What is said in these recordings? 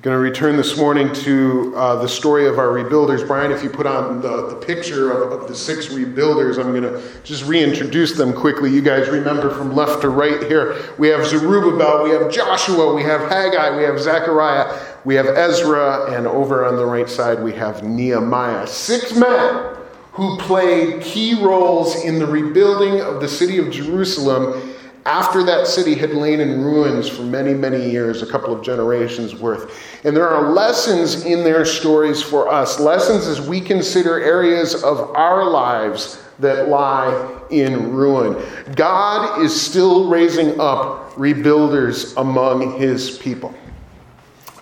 going to return this morning to uh, the story of our rebuilders. Brian, if you put on the, the picture of, of the six rebuilders, I'm going to just reintroduce them quickly. You guys remember from left to right here. We have Zerubbabel, we have Joshua, we have Haggai, we have Zechariah, we have Ezra, and over on the right side we have Nehemiah. Six men who played key roles in the rebuilding of the city of Jerusalem after that city had lain in ruins for many, many years, a couple of generations worth. And there are lessons in their stories for us, lessons as we consider areas of our lives that lie in ruin. God is still raising up rebuilders among his people.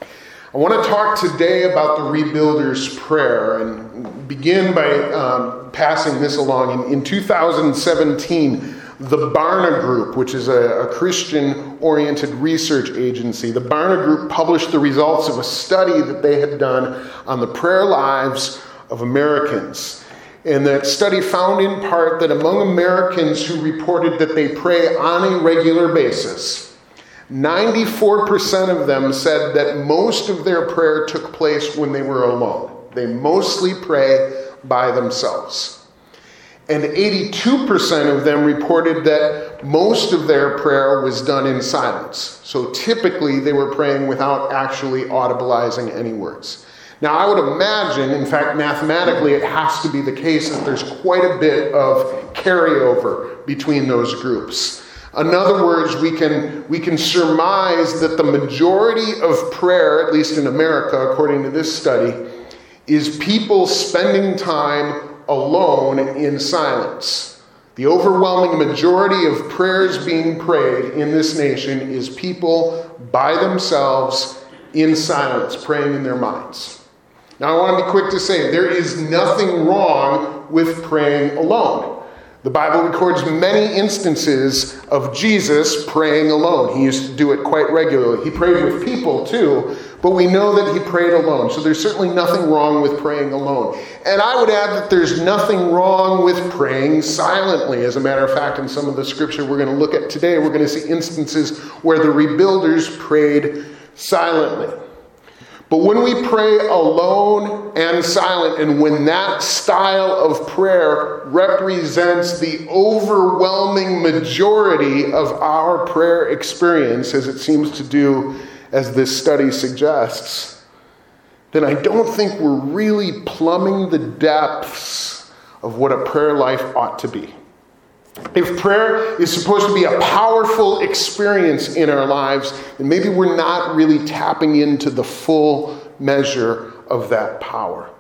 I want to talk today about the rebuilder's prayer and begin by um, passing this along. In, in 2017, the Barna Group, which is a, a Christian oriented research agency, the Barna Group published the results of a study that they had done on the prayer lives of Americans. And that study found in part that among Americans who reported that they pray on a regular basis, 94% of them said that most of their prayer took place when they were alone. They mostly pray by themselves. And 82% of them reported that most of their prayer was done in silence. So typically they were praying without actually audibilizing any words. Now, I would imagine, in fact, mathematically, it has to be the case that there's quite a bit of carryover between those groups. In other words, we can, we can surmise that the majority of prayer, at least in America, according to this study, is people spending time alone in silence. The overwhelming majority of prayers being prayed in this nation is people by themselves in silence, praying in their minds. Now, I want to be quick to say there is nothing wrong with praying alone. The Bible records many instances of Jesus praying alone. He used to do it quite regularly. He prayed with people too, but we know that he prayed alone. So there's certainly nothing wrong with praying alone. And I would add that there's nothing wrong with praying silently. As a matter of fact, in some of the scripture we're going to look at today, we're going to see instances where the rebuilders prayed silently. But when we pray alone and silent, and when that style of prayer represents the overwhelming majority of our prayer experience, as it seems to do, as this study suggests, then I don't think we're really plumbing the depths of what a prayer life ought to be. If prayer is supposed to be a powerful experience in our lives, then maybe we're not really tapping into the full measure of that power.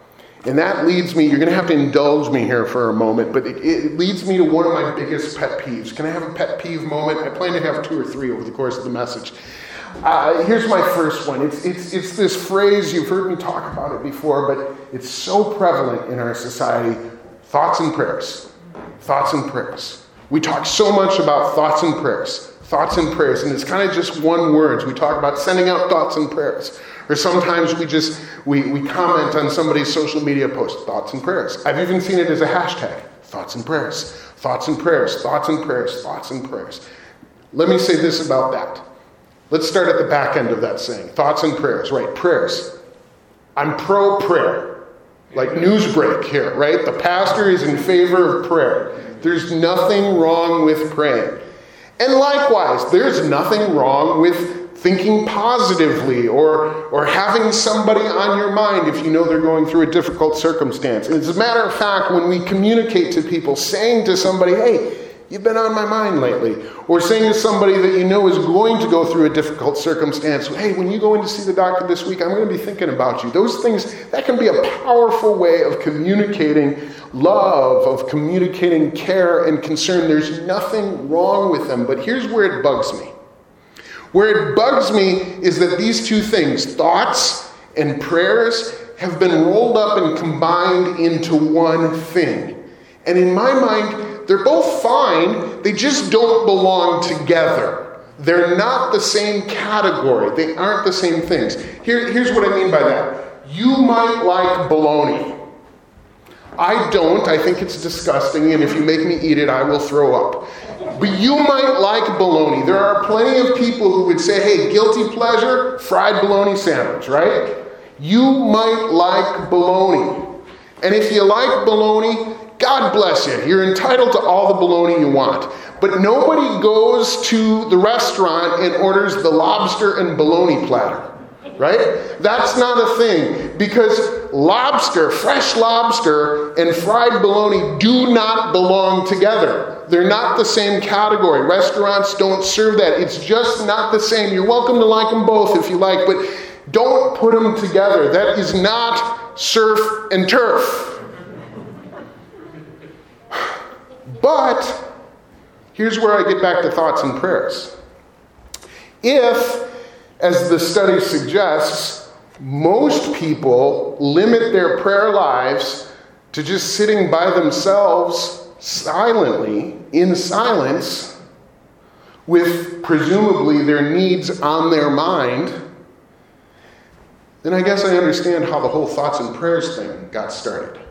And that leads me, you're going to have to indulge me here for a moment, but it, it, leads me to one of my biggest pet peeves. Can I have a pet peeve moment? I plan to have two or three over the course of the message. Uh, here's my first one. It's, it's, it's this phrase, you've heard me talk about it before, but it's so prevalent in our society thoughts and prayers. Thoughts and prayers. We talk so much about thoughts and prayers, thoughts and prayers, and it's kind of just one words. We talk about sending out thoughts and prayers. Or sometimes we just we, we comment on somebody's social media post, thoughts and prayers. I've even seen it as a hashtag, thoughts and prayers, thoughts and prayers, thoughts and prayers, thoughts and prayers. Let me say this about that. Let's start at the back end of that saying. Thoughts and prayers, right? Prayers. I'm pro prayer. Like news break here, right? The pastor is in favor of prayer. There's nothing wrong with praying. And likewise, there's nothing wrong with thinking positively or, or having somebody on your mind if you know they're going through a difficult circumstance. As a matter of fact, when we communicate to people, saying to somebody, hey, You've been on my mind lately. Or saying to somebody that you know is going to go through a difficult circumstance, hey, when you go in to see the doctor this week, I'm going to be thinking about you. Those things, that can be a powerful way of communicating love, of communicating care and concern. There's nothing wrong with them. But here's where it bugs me. Where it bugs me is that these two things, thoughts and prayers, have been rolled up and combined into one thing. And in my mind, they're both fine, they just don't belong together. They're not the same category, they aren't the same things. Here, here's what I mean by that you might like bologna. I don't. I think it's disgusting, and if you make me eat it, I will throw up. But you might like bologna. There are plenty of people who would say, hey, guilty pleasure, fried bologna sandwich, right? You might like bologna. And if you like bologna, God bless you. You're entitled to all the bologna you want. But nobody goes to the restaurant and orders the lobster and bologna platter. Right? That's not a thing because lobster, fresh lobster, and fried bologna do not belong together. They're not the same category. Restaurants don't serve that. It's just not the same. You're welcome to like them both if you like, but don't put them together. That is not surf and turf. But here's where I get back to thoughts and prayers. If, as the study suggests, most people limit their prayer lives to just sitting by themselves silently, in silence, with presumably their needs on their mind, then I guess I understand how the whole thoughts and prayers thing got started.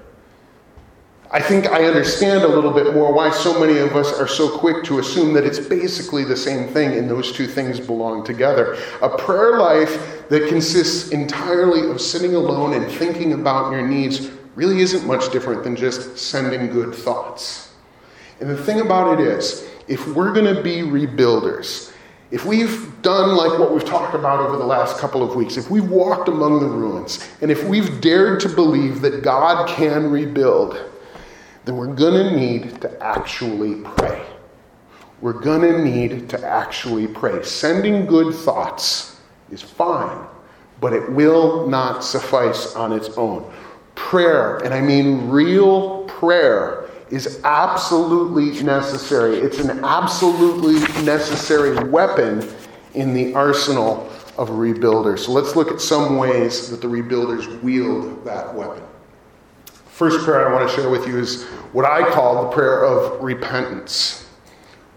I think I understand a little bit more why so many of us are so quick to assume that it's basically the same thing and those two things belong together. A prayer life that consists entirely of sitting alone and thinking about your needs really isn't much different than just sending good thoughts. And the thing about it is, if we're going to be rebuilders, if we've done like what we've talked about over the last couple of weeks, if we've walked among the ruins, and if we've dared to believe that God can rebuild, then we're going to need to actually pray. We're going to need to actually pray. Sending good thoughts is fine, but it will not suffice on its own. Prayer, and I mean real prayer, is absolutely necessary. It's an absolutely necessary weapon in the arsenal of a rebuilder. So let's look at some ways that the rebuilders wield that weapon. First prayer I want to share with you is what I call the prayer of repentance.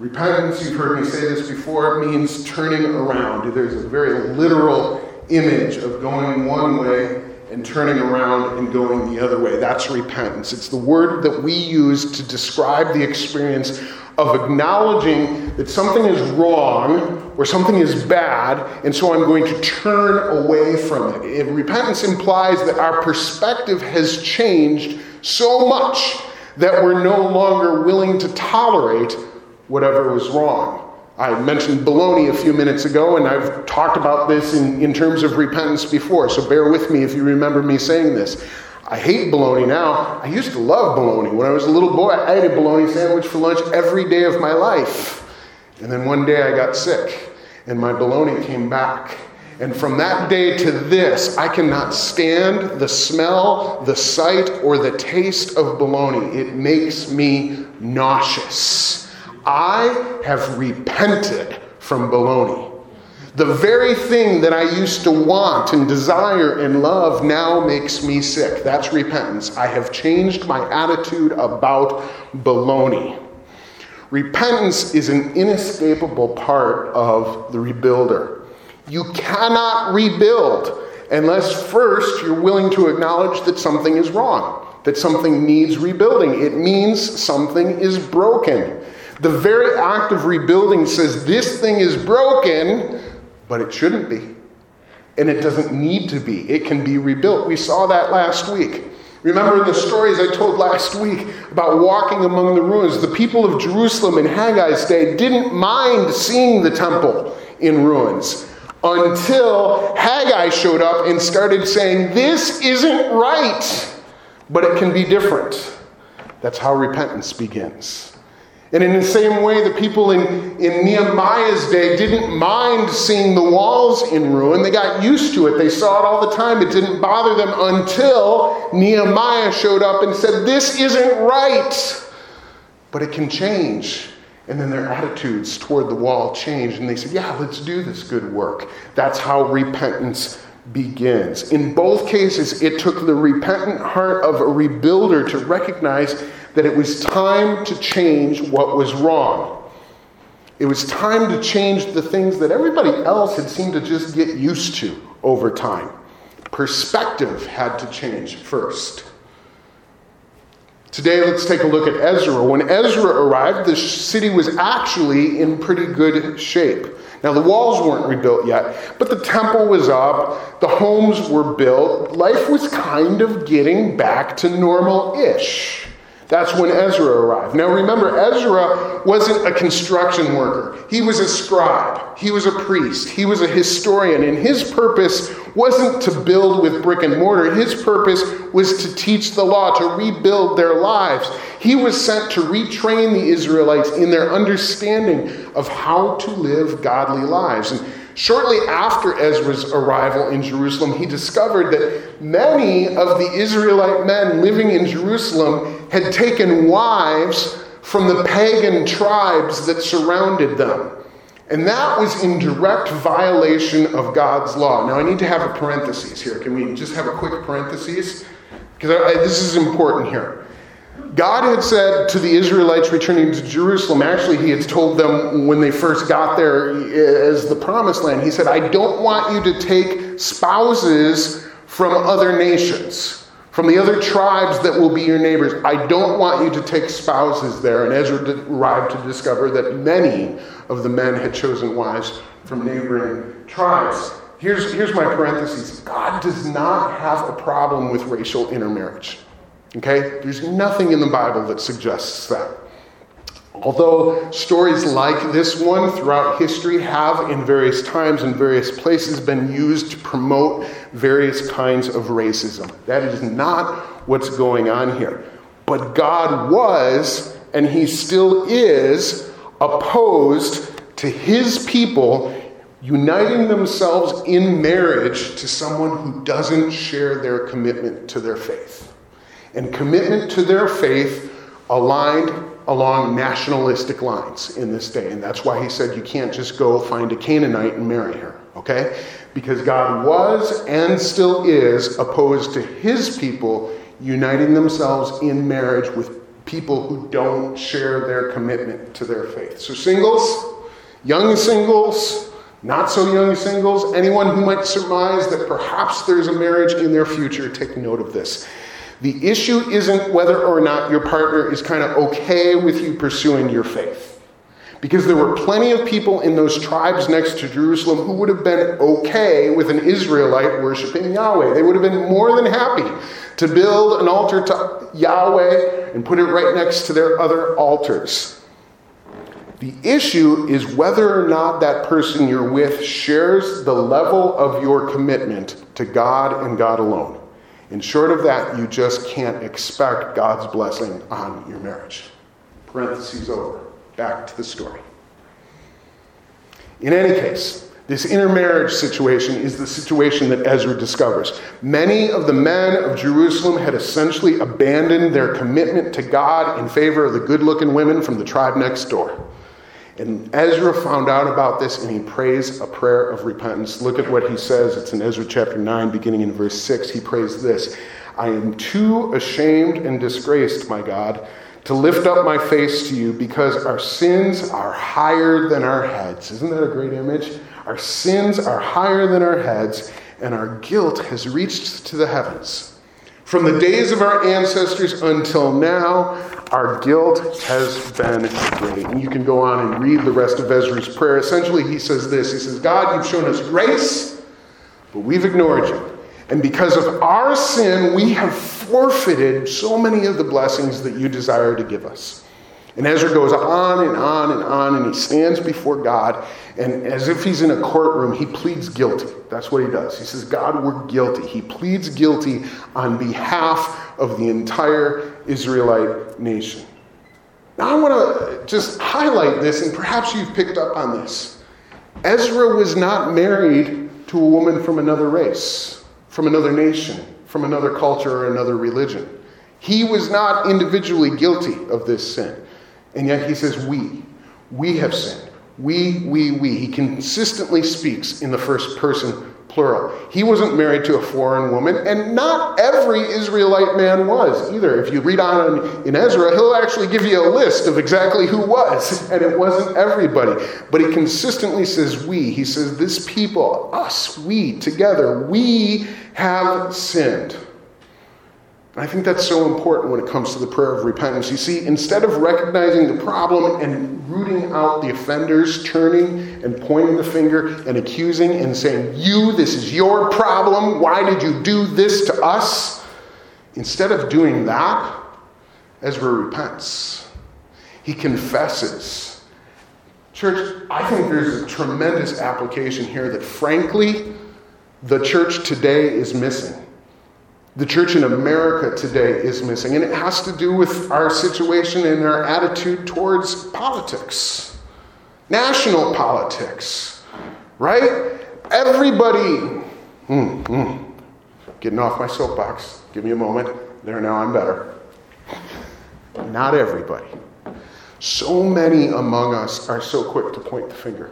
Repentance, you've heard me say this before, means turning around. There's a very literal image of going one way and turning around and going the other way. That's repentance. It's the word that we use to describe the experience of acknowledging that something is wrong or something is bad, and so I'm going to turn away from it. Repentance implies that our perspective has changed so much that we're no longer willing to tolerate whatever was wrong. I mentioned baloney a few minutes ago, and I've talked about this in, in terms of repentance before, so bear with me if you remember me saying this. I hate bologna now. I used to love bologna. When I was a little boy, I ate a bologna sandwich for lunch every day of my life. And then one day I got sick, and my bologna came back. And from that day to this, I cannot stand the smell, the sight, or the taste of bologna. It makes me nauseous. I have repented from baloney. The very thing that I used to want and desire and love now makes me sick. That's repentance. I have changed my attitude about baloney. Repentance is an inescapable part of the rebuilder. You cannot rebuild unless first you're willing to acknowledge that something is wrong, that something needs rebuilding. It means something is broken. The very act of rebuilding says this thing is broken, but it shouldn't be. And it doesn't need to be. It can be rebuilt. We saw that last week. Remember the stories I told last week about walking among the ruins? The people of Jerusalem in Haggai's day didn't mind seeing the temple in ruins until Haggai showed up and started saying, This isn't right, but it can be different. That's how repentance begins. And in the same way, the people in, in Nehemiah's day didn't mind seeing the walls in ruin. They got used to it. They saw it all the time. It didn't bother them until Nehemiah showed up and said, This isn't right. But it can change. And then their attitudes toward the wall changed. And they said, Yeah, let's do this good work. That's how repentance begins. In both cases, it took the repentant heart of a rebuilder to recognize that it was time to change what was wrong. It was time to change the things that everybody else had seemed to just get used to over time. Perspective had to change first. Today, let's take a look at Ezra. When Ezra arrived, the city was actually in pretty good shape. Now, the walls weren't rebuilt yet, but the temple was up, the homes were built. Life was kind of getting back to normal ish. That's when Ezra arrived. Now remember, Ezra wasn't a construction worker. He was a scribe. He was a priest. He was a historian. And his purpose wasn't to build with brick and mortar. His purpose was to teach the law, to rebuild their lives. He was sent to retrain the Israelites in their understanding of how to live godly lives. And Shortly after Ezra's arrival in Jerusalem, he discovered that many of the Israelite men living in Jerusalem had taken wives from the pagan tribes that surrounded them. And that was in direct violation of God's law. Now, I need to have a parenthesis here. Can we just have a quick parenthesis? Because this is important here. God had said to the Israelites returning to Jerusalem, actually, He had told them when they first got there as the promised land, He said, I don't want you to take spouses from other nations, from the other tribes that will be your neighbors. I don't want you to take spouses there. And Ezra arrived to discover that many of the men had chosen wives from neighboring tribes. Here's, here's my parentheses God does not have a problem with racial intermarriage. Okay? There's nothing in the Bible that suggests that. Although stories like this one throughout history have, in various times and various places, been used to promote various kinds of racism, that is not what's going on here. But God was, and He still is, opposed to His people uniting themselves in marriage to someone who doesn't share their commitment to their faith and commitment to their faith aligned along nationalistic lines in this day. And that's why he said you can't just go find a Canaanite and marry her, okay? Because God was and still is opposed to his people uniting themselves in marriage with people who don't share their commitment to their faith. So, singles, young singles, not so young singles, anyone who might surmise that perhaps there's a marriage in their future, take note of this. The issue isn't whether or not your partner is kind of okay with you pursuing your faith. Because there were plenty of people in those tribes next to Jerusalem who would have been okay with an Israelite worshiping Yahweh. They would have been more than happy to build an altar to Yahweh and put it right next to their other altars. The issue is whether or not that person you're with shares the level of your commitment to God and God alone. In short of that, you just can't expect God's blessing on your marriage. Parentheses over. Back to the story. In any case, this intermarriage situation is the situation that Ezra discovers. Many of the men of Jerusalem had essentially abandoned their commitment to God in favor of the good looking women from the tribe next door. And Ezra found out about this and he prays a prayer of repentance. Look at what he says. It's in Ezra chapter 9, beginning in verse 6. He prays this I am too ashamed and disgraced, my God, to lift up my face to you because our sins are higher than our heads. Isn't that a great image? Our sins are higher than our heads, and our guilt has reached to the heavens. From the days of our ancestors until now, our guilt has been great. And you can go on and read the rest of Ezra's prayer. Essentially, he says this He says, God, you've shown us grace, but we've ignored you. And because of our sin, we have forfeited so many of the blessings that you desire to give us. And Ezra goes on and on and on, and he stands before God, and as if he's in a courtroom, he pleads guilty. That's what he does. He says, God, we're guilty. He pleads guilty on behalf of the entire Israelite nation. Now, I want to just highlight this, and perhaps you've picked up on this. Ezra was not married to a woman from another race, from another nation, from another culture, or another religion. He was not individually guilty of this sin. And yet he says, We. We have sinned. We, we, we. He consistently speaks in the first person plural. He wasn't married to a foreign woman, and not every Israelite man was either. If you read on in Ezra, he'll actually give you a list of exactly who was, and it wasn't everybody. But he consistently says, We. He says, This people, us, we, together, we have sinned. And I think that's so important when it comes to the prayer of repentance. You see, instead of recognizing the problem and rooting out the offenders, turning and pointing the finger and accusing and saying, You, this is your problem. Why did you do this to us? Instead of doing that, Ezra repents. He confesses. Church, I think there's a tremendous application here that, frankly, the church today is missing the church in America today is missing. And it has to do with our situation and our attitude towards politics, national politics, right? Everybody, mm, mm, getting off my soapbox. Give me a moment. There now, I'm better. Not everybody. So many among us are so quick to point the finger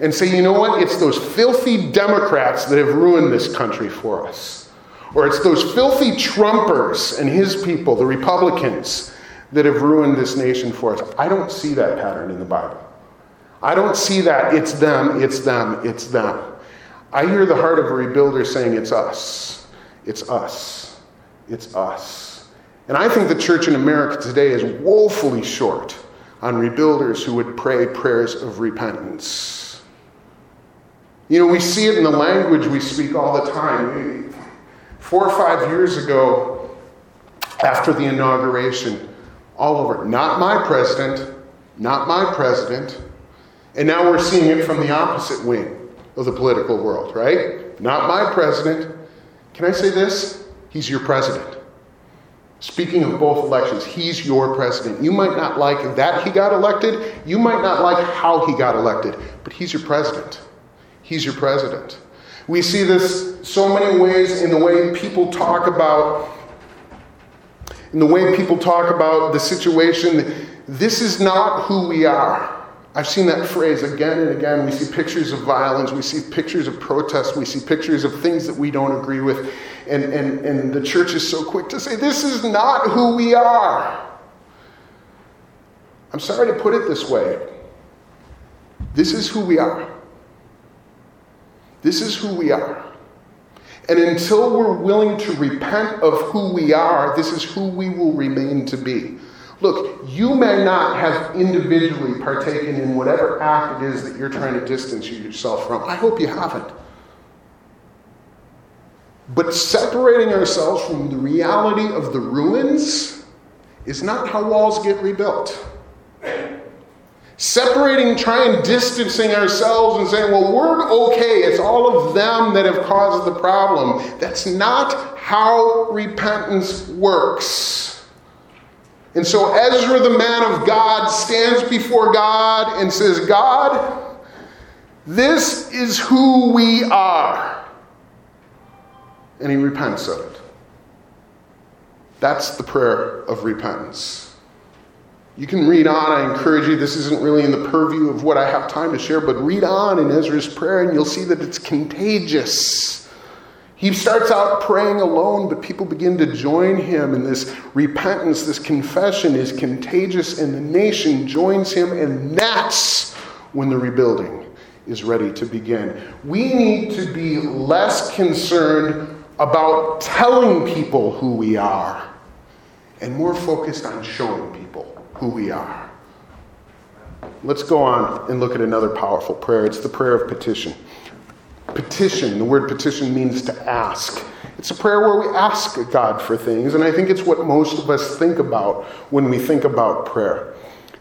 and say, you know what? It's those filthy Democrats that have ruined this country for us. Or it's those filthy Trumpers and his people, the Republicans, that have ruined this nation for us. I don't see that pattern in the Bible. I don't see that it's them, it's them, it's them. I hear the heart of a rebuilder saying it's us, it's us, it's us. And I think the church in America today is woefully short on rebuilders who would pray prayers of repentance. You know, we see it in the language we speak all the time. Four or five years ago, after the inauguration, all over, not my president, not my president. And now we're seeing it from the opposite wing of the political world, right? Not my president. Can I say this? He's your president. Speaking of both elections, he's your president. You might not like that he got elected, you might not like how he got elected, but he's your president. He's your president. We see this so many ways in the way people talk about in the way people talk about the situation. This is not who we are. I've seen that phrase again and again. We see pictures of violence, we see pictures of protests, we see pictures of things that we don't agree with. And, and, and the church is so quick to say, This is not who we are. I'm sorry to put it this way. This is who we are. This is who we are. And until we're willing to repent of who we are, this is who we will remain to be. Look, you may not have individually partaken in whatever act it is that you're trying to distance yourself from. I hope you haven't. But separating ourselves from the reality of the ruins is not how walls get rebuilt separating, trying distancing ourselves and saying, well, we're okay. It's all of them that have caused the problem. That's not how repentance works. And so Ezra, the man of God, stands before God and says, God, this is who we are. And he repents of it. That's the prayer of repentance. You can read on. I encourage you. This isn't really in the purview of what I have time to share, but read on in Ezra's prayer and you'll see that it's contagious. He starts out praying alone, but people begin to join him, and this repentance, this confession is contagious, and the nation joins him, and that's when the rebuilding is ready to begin. We need to be less concerned about telling people who we are and more focused on showing people who we are. Let's go on and look at another powerful prayer. It's the prayer of petition. Petition, the word petition means to ask. It's a prayer where we ask God for things, and I think it's what most of us think about when we think about prayer.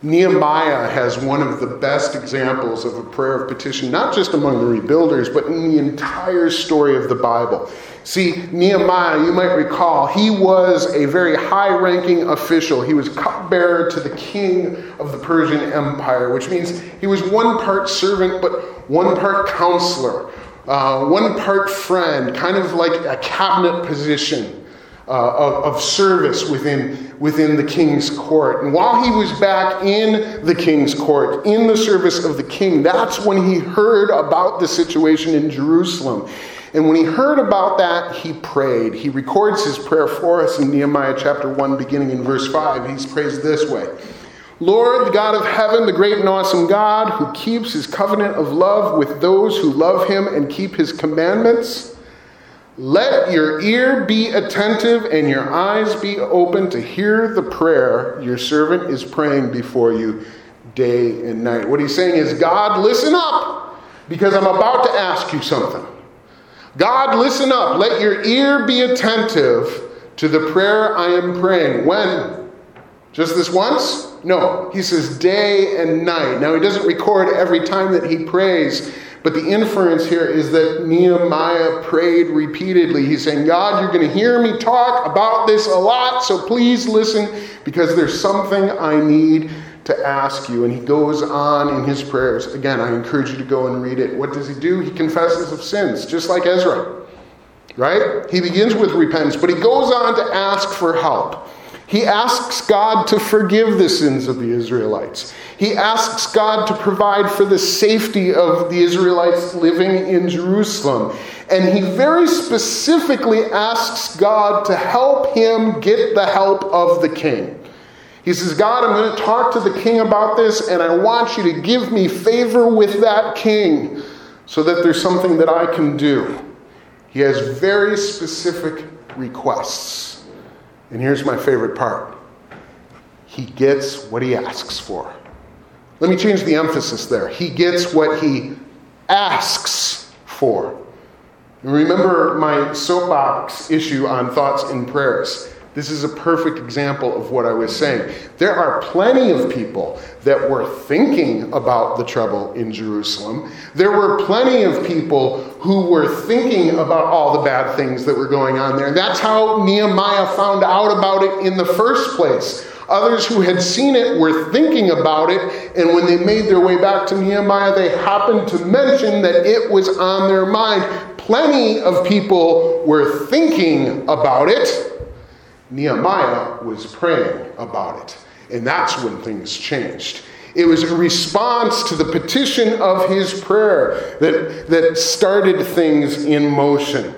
Nehemiah has one of the best examples of a prayer of petition, not just among the rebuilders, but in the entire story of the Bible. See, Nehemiah, you might recall, he was a very high ranking official. He was cupbearer to the king of the Persian Empire, which means he was one part servant, but one part counselor, uh, one part friend, kind of like a cabinet position. Uh, of, of, service within, within the king's court. And while he was back in the king's court, in the service of the king, that's when he heard about the situation in Jerusalem. And when he heard about that, he prayed. He records his prayer for us in Nehemiah chapter 1, beginning in verse 5. He's prays this way Lord, the God of heaven, the great and awesome God, who keeps his covenant of love with those who love him and keep his commandments, Let your ear be attentive and your eyes be open to hear the prayer your servant is praying before you day and night. What he's saying is, God, listen up because I'm about to ask you something. God, listen up. Let your ear be attentive to the prayer I am praying. When? Just this once? No. He says day and night. Now, he doesn't record every time that he prays, but the inference here is that Nehemiah prayed repeatedly. He's saying, God, you're going to hear me talk about this a lot, so please listen because there's something I need to ask you. And he goes on in his prayers. Again, I encourage you to go and read it. What does he do? He confesses of sins, just like Ezra. Right? He begins with repentance, but he goes on to ask for help. He asks God to forgive the sins of the Israelites. He asks God to provide for the safety of the Israelites living in Jerusalem. And he very specifically asks God to help him get the help of the king. He says, God, I'm going to talk to the king about this, and I want you to give me favor with that king so that there's something that I can do. He has very specific requests. And here's my favorite part he gets what he asks for. Let me change the emphasis there. He gets what he asks for. Remember my soapbox issue on thoughts and prayers. This is a perfect example of what I was saying. There are plenty of people that were thinking about the trouble in Jerusalem. There were plenty of people who were thinking about all the bad things that were going on there. That's how Nehemiah found out about it in the first place. Others who had seen it were thinking about it, and when they made their way back to Nehemiah, they happened to mention that it was on their mind. Plenty of people were thinking about it Nehemiah was praying about it. And that's when things changed. It was a response to the petition of his prayer that, that started things in motion.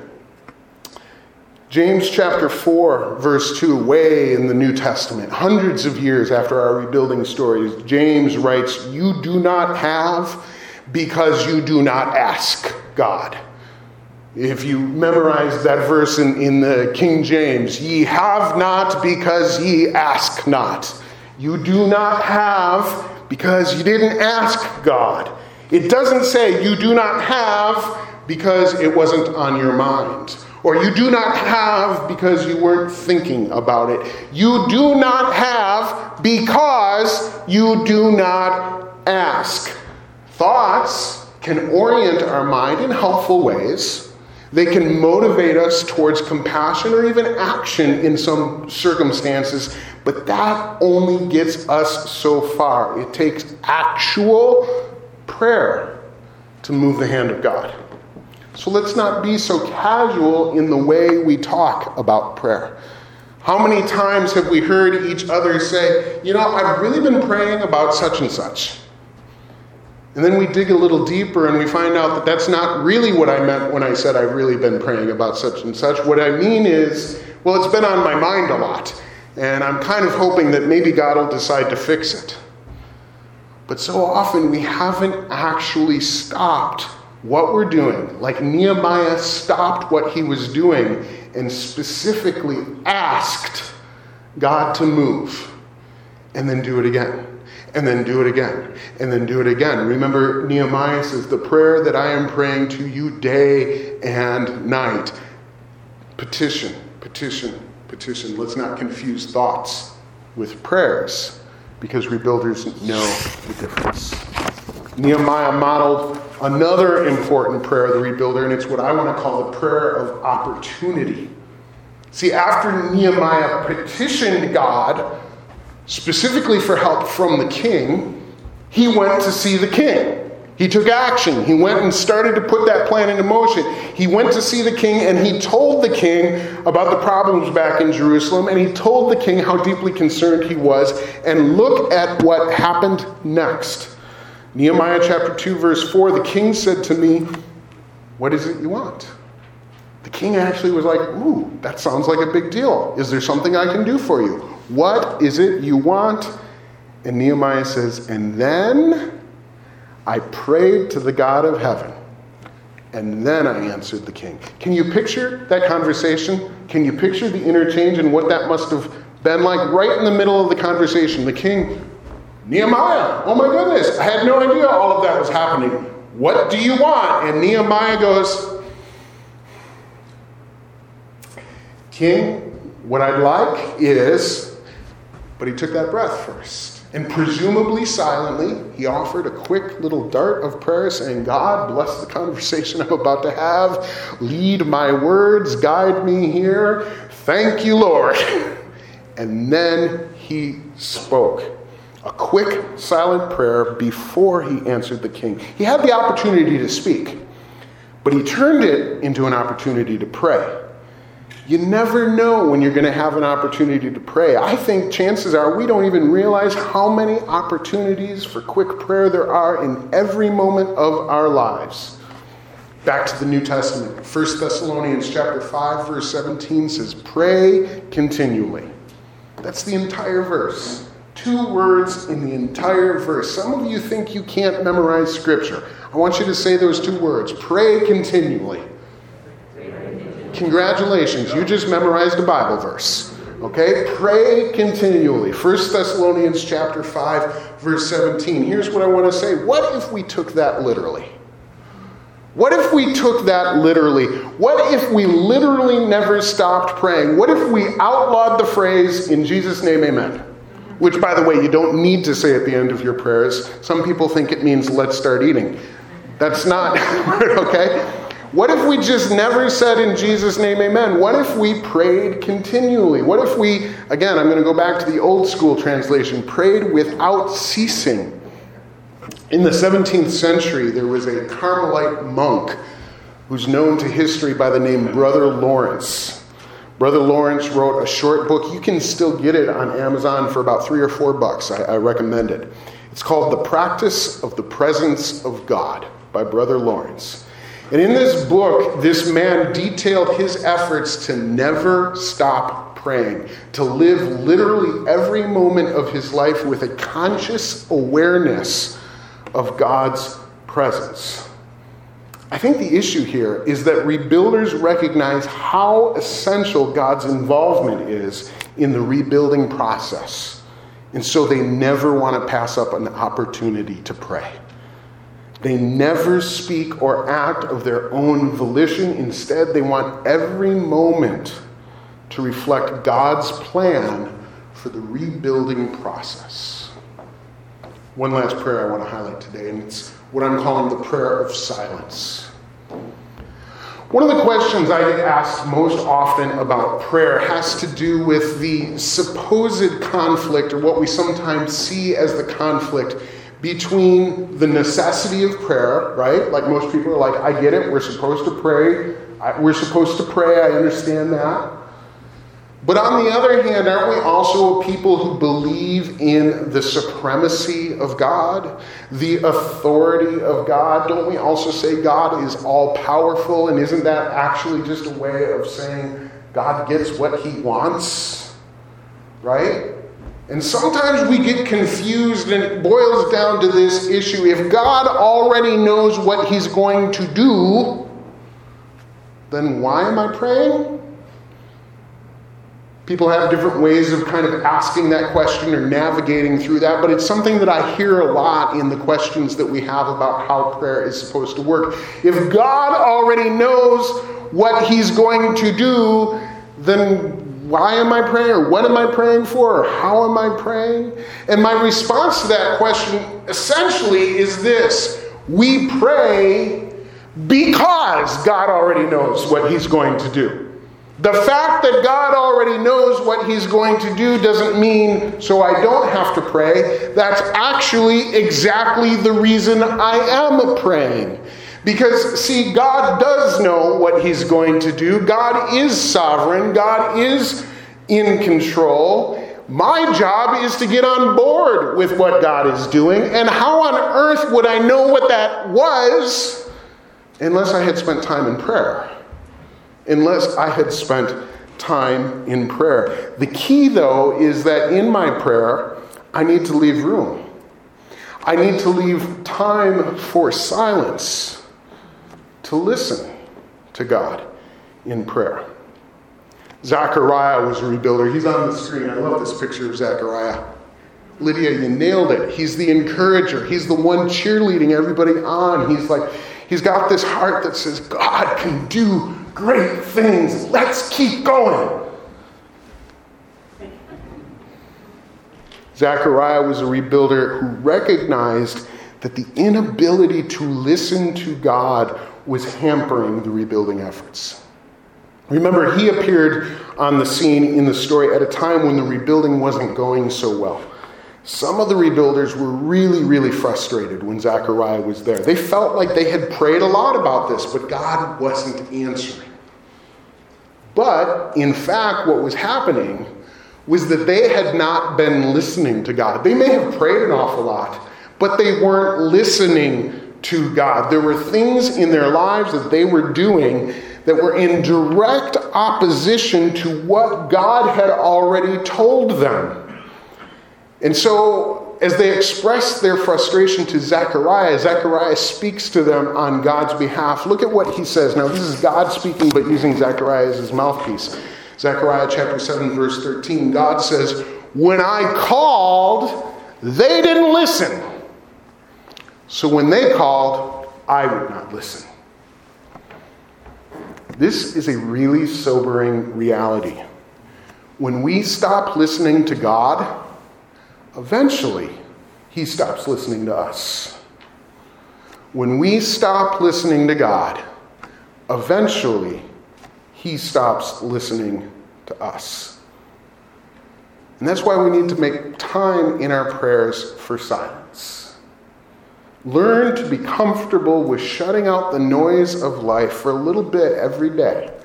James chapter 4, verse 2, way in the New Testament, hundreds of years after our rebuilding stories, James writes, You do not have because you do not ask God. If you memorize that verse in, in the King James, ye have not because ye ask not. You do not have because you didn't ask God. It doesn't say you do not have because it wasn't on your mind. Or you do not have because you weren't thinking about it. You do not have because you do not ask. Thoughts can orient our mind in helpful ways they can motivate us towards compassion or even action in some circumstances, but that only gets us so far. It takes actual prayer to move the hand of God. So let's not be so casual in the way we talk about prayer. How many times have we heard each other say, You know, I've really been praying about such and such? And then we dig a little deeper and we find out that that's not really what I meant when I said I've really been praying about such and such. What I mean is, well, it's been on my mind a lot. And I'm kind of hoping that maybe God will decide to fix it. But so often we haven't actually stopped what we're doing, like Nehemiah stopped what he was doing and specifically asked God to move and then do it again and then do it again, and then do it again. Remember, Nehemiah says, The prayer that I am praying to you day and night. Petition, petition, petition. Let's not confuse thoughts with prayers because rebuilders know the difference. Nehemiah modeled another important prayer of the rebuilder, and it's what I want to call the prayer of opportunity. See, after Nehemiah petitioned God specifically for help from the king, he went to see the king. He took action. He went and started to put that plan into motion. He went to see the king and he told the king about the problems back in Jerusalem and he told the king how deeply concerned he was. And look at what happened next. Nehemiah chapter 2, verse 4 the king said to me, What is it you want? The king actually was like, Ooh, that sounds like a big deal. Is there something I can do for you? What is it you want? And Nehemiah says, And then I prayed to the God of heaven, and then I answered the king. Can you picture that conversation? Can you picture the interchange and what that must have been like? Right in the middle of the conversation, the king, Nehemiah, oh my goodness, I had no idea all of that was happening. What do you want? And Nehemiah goes, King, what I'd like is, but he took that breath first. And presumably silently, he offered a quick little dart of prayer saying, God, bless the conversation I'm about to have. Lead my words, guide me here. Thank you, Lord. And then he spoke a quick, silent prayer before he answered the king. He had the opportunity to speak, but he turned it into an opportunity to pray. You never know when you're going to have an opportunity to pray. I think chances are we don't even realize how many opportunities for quick prayer there are in every moment of our lives. Back to the New Testament. 1 Thessalonians chapter 5 verse 17 says, "Pray continually." That's the entire verse. Two words in the entire verse. Some of you think you can't memorize scripture. I want you to say those two words. Pray continually. Congratulations, you just memorized a Bible verse. Okay? Pray continually. 1 Thessalonians chapter 5 verse 17. Here's what I want to say. What if we took that literally? What if we took that literally? What if we literally never stopped praying? What if we outlawed the phrase, in Jesus' name, amen? Which, by the way, you don't need to say at the end of your prayers. Some people think it means let's start eating. That's not, okay? What if we just never said in Jesus' name, amen? What if we prayed continually? What if we, again, I'm going to go back to the old school translation, prayed without ceasing? In the 17th century, there was a Carmelite monk who's known to history by the name Brother Lawrence. Brother Lawrence wrote a short book. You can still get it on Amazon for about three or four bucks. I, I recommend it. It's called The Practice of the Presence of God by Brother Lawrence. And in this book, this man detailed his efforts to never stop praying, to live literally every moment of his life with a conscious awareness of God's presence. I think the issue here is that rebuilders recognize how essential God's involvement is in the rebuilding process. And so they never want to pass up an opportunity to pray. They never speak or act of their own volition. Instead, they want every moment to reflect God's plan for the rebuilding process. One last prayer I want to highlight today, and it's what I'm calling the prayer of silence. One of the questions I get asked most often about prayer has to do with the supposed conflict, or what we sometimes see as the conflict between the necessity of prayer, right? Like most people are like, I get it, we're supposed to pray. I, we're supposed to pray, I understand that. But on the other hand, aren't we also a people who believe in the supremacy of God, the authority of God? Don't we also say God is all powerful? And isn't that actually just a way of saying God gets what he wants? Right? And sometimes we get confused, and it boils down to this issue. If God already knows what He's going to do, then why am I praying? People have different ways of kind of asking that question or navigating through that, but it's something that I hear a lot in the questions that we have about how prayer is supposed to work. If God already knows what He's going to do, then why am I praying or what am I praying for or how am I praying? And my response to that question essentially is this we pray because God already knows what He's going to do. The fact that God already knows what He's going to do doesn't mean so I don't have to pray. That's actually exactly the reason I am praying. Because, see, God does know what He's going to do. God is sovereign. God is in control. My job is to get on board with what God is doing. And how on earth would I know what that was unless I had spent time in prayer? Unless I had spent time in prayer. The key, though, is that in my prayer, I need to leave room. I need to leave time for silence to listen to God in prayer. Zechariah was a rebuilder. He's on the screen. I love this picture of Zechariah. Lydia, you nailed it. He's the encourager. He's the one cheerleading everybody on. He's like, he's got this heart that says, God can do great things. Let's keep going. Zechariah was a rebuilder who recognized that the inability to listen to God was hampering the rebuilding efforts. Remember, he appeared on the scene in the story at a time when the rebuilding wasn't going so well. Some of the rebuilders were really, really frustrated when Zechariah was there. They felt like they had prayed a lot about this, but God wasn't answering. But in fact, what was happening was that they had not been listening to God. They may have prayed an awful lot, but they weren't listening to God. There were things in their lives that they were doing that were in direct opposition to what God had already told them. And so, as they express their frustration to Zechariah, Zechariah speaks to them on God's behalf. Look at what he says. Now, this is God speaking, but using Zechariah as his mouthpiece. Zechariah chapter 7, verse 13. God says, When I called, they didn't listen. So when they called, I would not listen. This is a really sobering reality. When we stop listening to God, eventually He stops listening to us. When we stop listening to God, eventually He stops listening to us. And that's why we need to make time in our prayers for silence. Learn to be comfortable with shutting out the noise of life for a little bit every day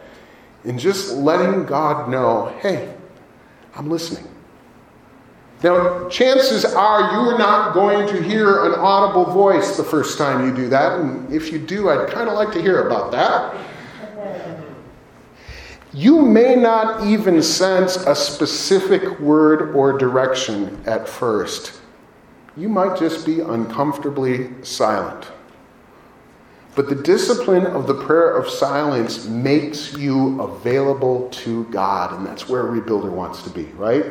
and just letting God know hey, I'm listening. Now, chances are you are not going to hear an audible voice the first time you do that, and if you do, I'd kind of like to hear about that. You may not even sense a specific word or direction at first. You might just be uncomfortably silent. But the discipline of the prayer of silence makes you available to God, and that's where rebuilder wants to be, right?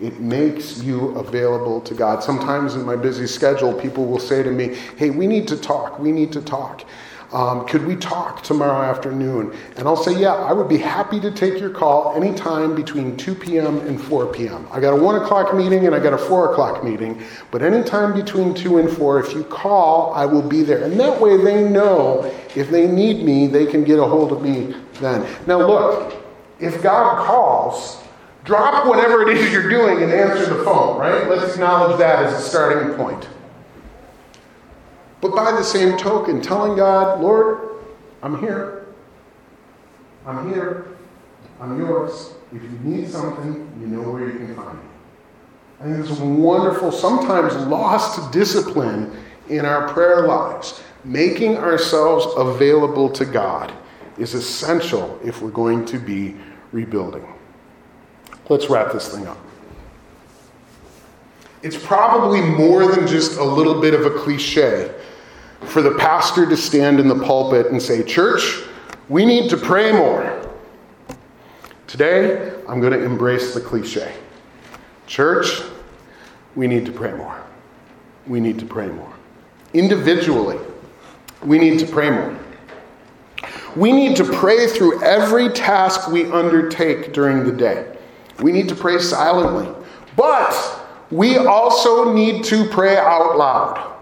It makes you available to God. Sometimes in my busy schedule, people will say to me, Hey, we need to talk. We need to talk. Um, could we talk tomorrow afternoon? And I'll say, yeah, I would be happy to take your call anytime between 2 p.m. and 4 p.m. I got a 1 o'clock meeting and I got a 4 o'clock meeting, but anytime between 2 and 4, if you call, I will be there. And that way they know if they need me, they can get a hold of me then. Now, look, if God calls, drop whatever it is you're doing and answer the phone, right? Let's acknowledge that as a starting point. But by the same token, telling God, Lord, I'm here. I'm here. I'm yours. If you need something, you know where you can find me. I think it's wonderful, sometimes lost discipline in our prayer lives. Making ourselves available to God is essential if we're going to be rebuilding. Let's wrap this thing up. It's probably more than just a little bit of a cliche for the pastor to stand in the pulpit and say, Church, we need to pray more. Today, I'm going to embrace the cliche. Church, we need to pray more. We need to pray more. Individually, we need to pray more. We need to pray through every task we undertake during the day. We need to pray silently. But we also need to pray out loud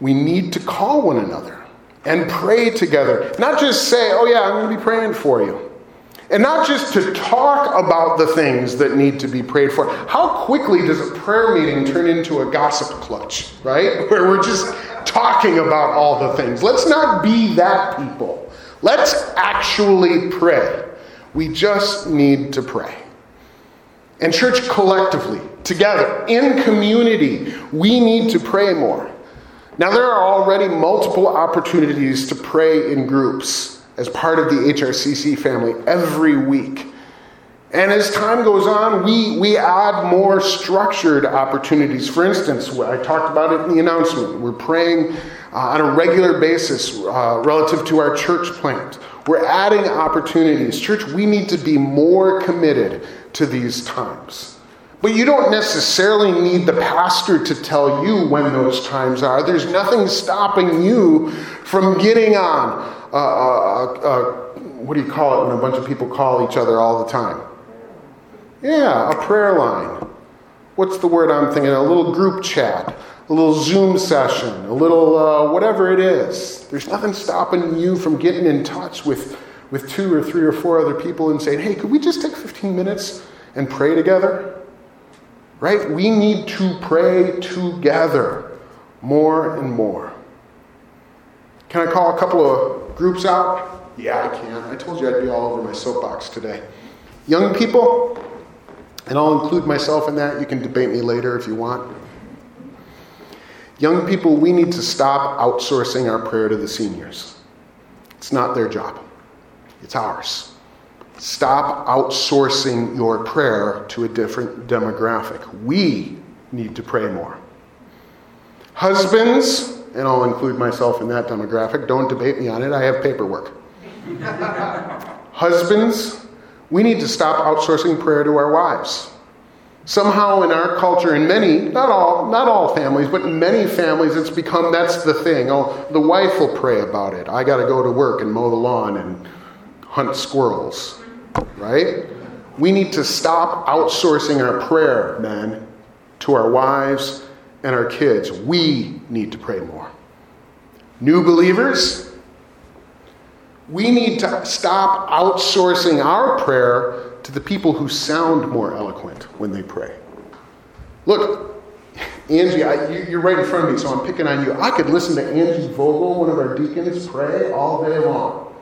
we need to call one another and pray together. Not just say, oh, yeah, I'm going to be praying for you. And not just to talk about the things that need to be prayed for. How quickly does a prayer meeting turn into a gossip clutch, right? Where we're just talking about all the things. Let's not be that people. Let's actually pray. We just need to pray. And, church, collectively, together, in community, we need to pray more. Now, there are already multiple opportunities to pray in groups as part of the HRCC family every week. And as time goes on, we, we add more structured opportunities. For instance, I talked about it in the announcement. We're praying uh, on a regular basis uh, relative to our church plant. We're adding opportunities. Church, we need to be more committed to these times. But you don't necessarily need the pastor to tell you when those times are. There's nothing stopping you from getting on what do you call it when a bunch of people call each other all the time? Yeah, a prayer line. What's the word I'm thinking? A little group chat, a little Zoom session, a little uh, whatever it is. There's nothing stopping you from getting in touch with, with two or three or four other people and saying, hey, could we just take 15 minutes and pray together? Right? We need to pray together more and more. Can I call a couple of groups out? Yeah, I can. I told you I'd be all over my soapbox today. Young people, and I'll include myself in that. You can debate me later if you want. Young people, we need to stop outsourcing our prayer to the seniors. It's not their job, it's ours. Stop outsourcing your prayer to a different demographic. We need to pray more. Husbands, and I'll include myself in that demographic, don't debate me on it, I have paperwork. Husbands, we need to stop outsourcing prayer to our wives. Somehow in our culture, in many, not all, not all families, but in many families, it's become that's the thing. Oh, the wife will pray about it. I got to go to work and mow the lawn and hunt squirrels right? We need to stop outsourcing our prayer, men, to our wives and our kids. We need to pray more. New believers, we need to stop outsourcing our prayer to the people who sound more eloquent when they pray. Look, Angie, I, you, are right in front of me, so I'm picking on you. I could listen to Angie Vogel, one of our deacons, pray all day long.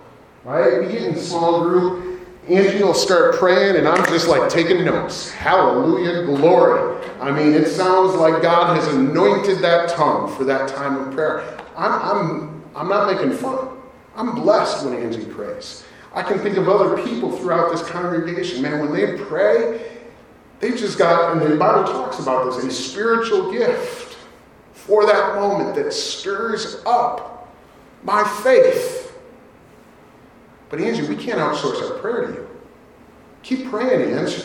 Right? We get in small group Angie will start praying, and I'm just like taking notes. Hallelujah, glory. I mean, it sounds like God has anointed that tongue for that time of prayer. I'm, I'm, I'm not making fun. I'm blessed when Angie prays. I can think of other people throughout this congregation. Man, when they pray, they just got, and the Bible talks about this, a spiritual gift for that moment that stirs up my faith but Angie, we can't outsource our prayer to you. Keep praying, Angie.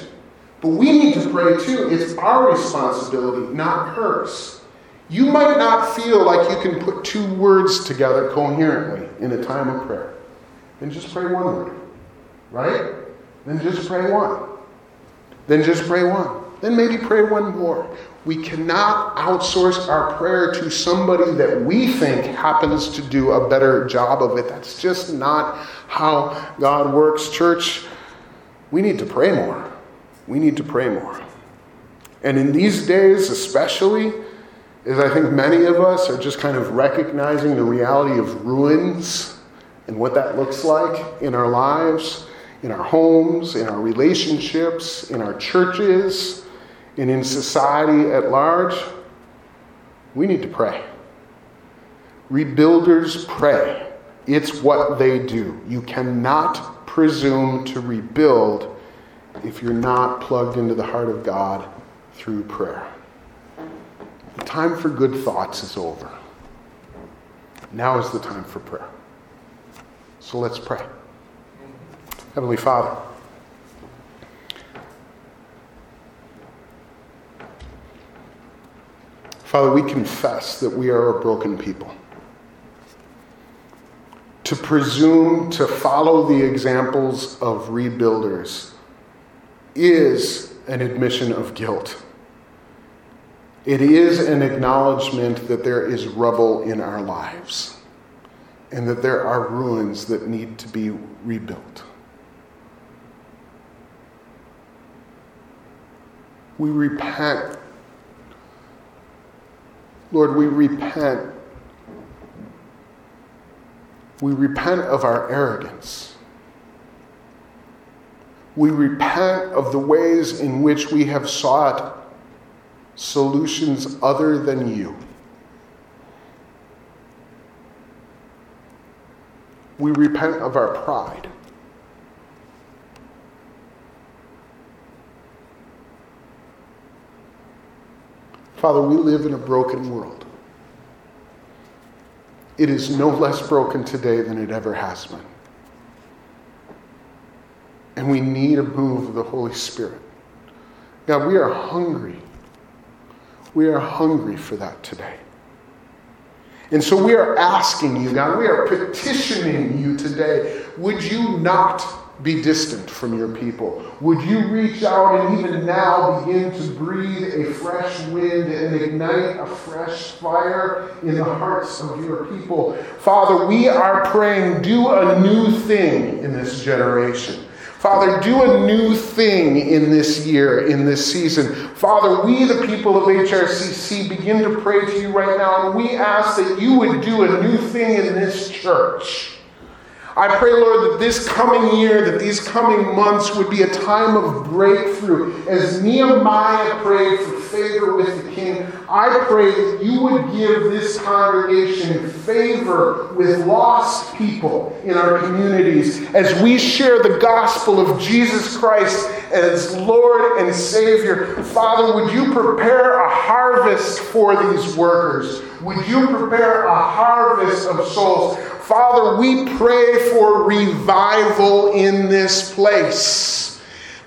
But we need to pray too. It's our responsibility, not hers. You might not feel like you can put two words together coherently in a time of prayer. Then just pray one word. Right? Then just pray one. Then just pray one. Then maybe pray one more. We cannot outsource our prayer to somebody that we think happens to do a better job of it. That's just not how God works. Church, we need to pray more. We need to pray more. And in these days, especially, as I think many of us are just kind of recognizing the reality of ruins and what that looks like in our lives, in our homes, in our relationships, in our churches and in society at large, we need to pray. Rebuilders pray. It's what they do. You cannot presume to rebuild if you're not plugged into the heart of God through prayer. The time for good thoughts is over. Now is the time for prayer. So let's pray. Heavenly Father, Father, we confess that we are a broken people. To presume to follow the examples of rebuilders is an admission of guilt. It is an acknowledgement that there is rubble in our lives and that there are ruins that need to be rebuilt. We repent Lord, we repent. We repent of our arrogance. We repent of the ways in which we have sought solutions other than you. We repent of our pride. Father, we live in a broken world. It is no less broken today than it ever has been. And we need a move of the Holy Spirit. God, we are hungry we are hungry for that today. And so we are asking you, God, we are petitioning you today. Would you not be distant from your people? Would you reach out and even now begin to breathe a fresh wind and ignite a fresh fire in the hearts of your people? Father, we are praying, do a new thing in this generation. Father, do a new thing in this year, in this season. Father, we, the people of HRCC, begin to pray to you right now, and we ask that you would do a new thing in this church. I pray, Lord, that this coming year, that these coming months would be a time of breakthrough. As Nehemiah prayed for favor with the king, I pray that you would give this congregation favor with lost people in our communities as we share the gospel of Jesus Christ as Lord and Savior. Father, would you prepare a harvest for these workers? Would you prepare a harvest of souls? Father, we pray for revival in this place.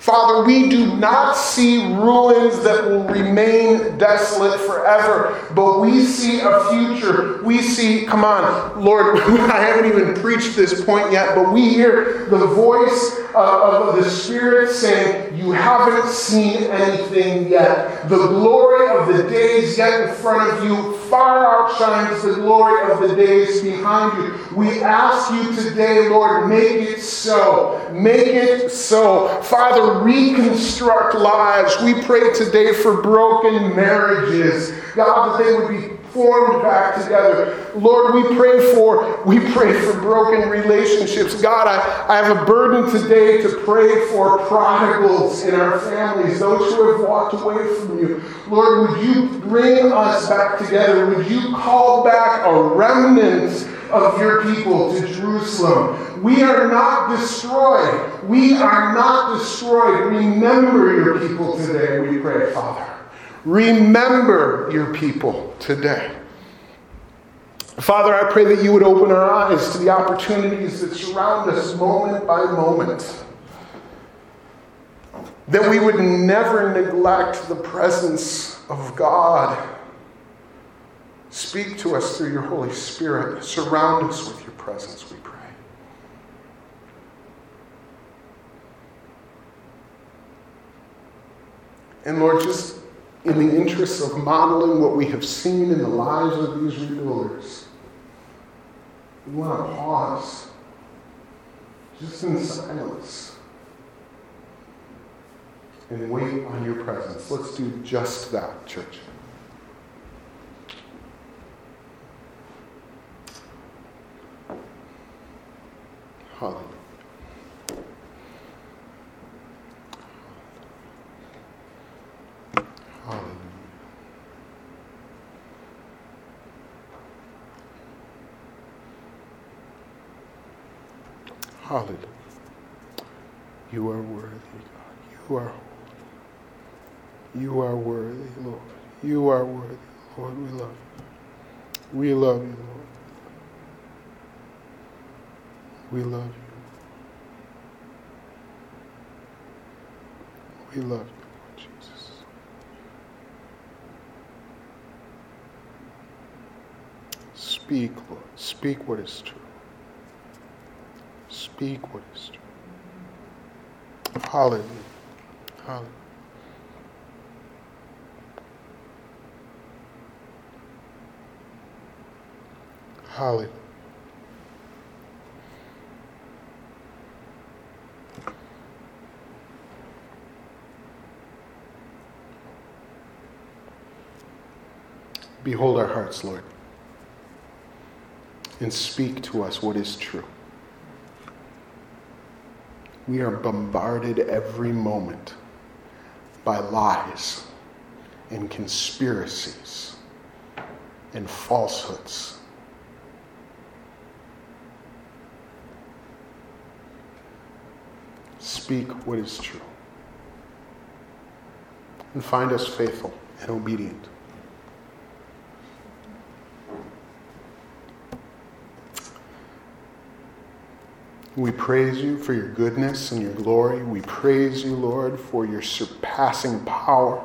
Father, we do not see ruins that will remain desolate forever, but we see a future. We see, come on, Lord, I haven't even preached this point yet, but we hear the voice of, of the Spirit saying, You haven't seen anything yet. The glory of the days yet in front of you far outshines the glory of the days behind you. We ask you today, Lord, make it so. Make it so. Father, reconstruct lives. We pray today for broken marriages. God, that they would be formed back together. Lord, we pray for we pray for broken relationships. God, I, I have a burden today to pray for prodigals in our families, those who have walked away from you. Lord, would you bring us back together? Would you call back a remnant of your people to Jerusalem? We are not destroyed. We are not destroyed. Remember your people today, we pray, Father. Remember your people today. Father, I pray that you would open our eyes to the opportunities that surround us moment by moment. That we would never neglect the presence of God. Speak to us through your Holy Spirit. Surround us with your presence, we pray. And Lord, just in the interests of modeling what we have seen in the lives of these rebuilders, we want to pause just in silence and wait on your presence. Let's do just that, church. Hallelujah. Hallelujah. You are worthy, God. You are holy. You are worthy, Lord. You are worthy, Lord. We love you. We love you, Lord. We love you. We love you, Lord Jesus. Speak, Lord. Speak what is true. Is true. Hallelujah. Hallelujah. Hallelujah. Behold our hearts, Lord, and speak to us what is true. We are bombarded every moment by lies and conspiracies and falsehoods. Speak what is true and find us faithful and obedient. We praise you for your goodness and your glory. We praise you, Lord, for your surpassing power.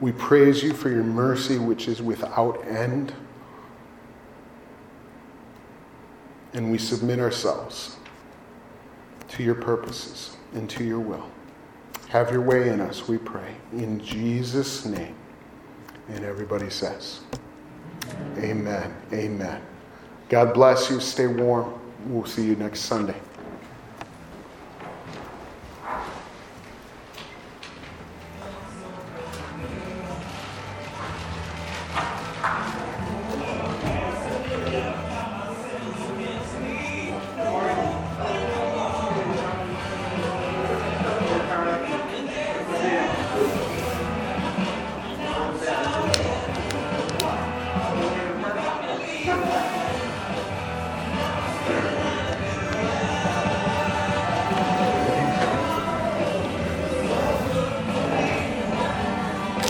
We praise you for your mercy, which is without end. And we submit ourselves to your purposes and to your will. Have your way in us, we pray. In Jesus' name. And everybody says, Amen. Amen. God bless you. Stay warm. We'll see you next Sunday.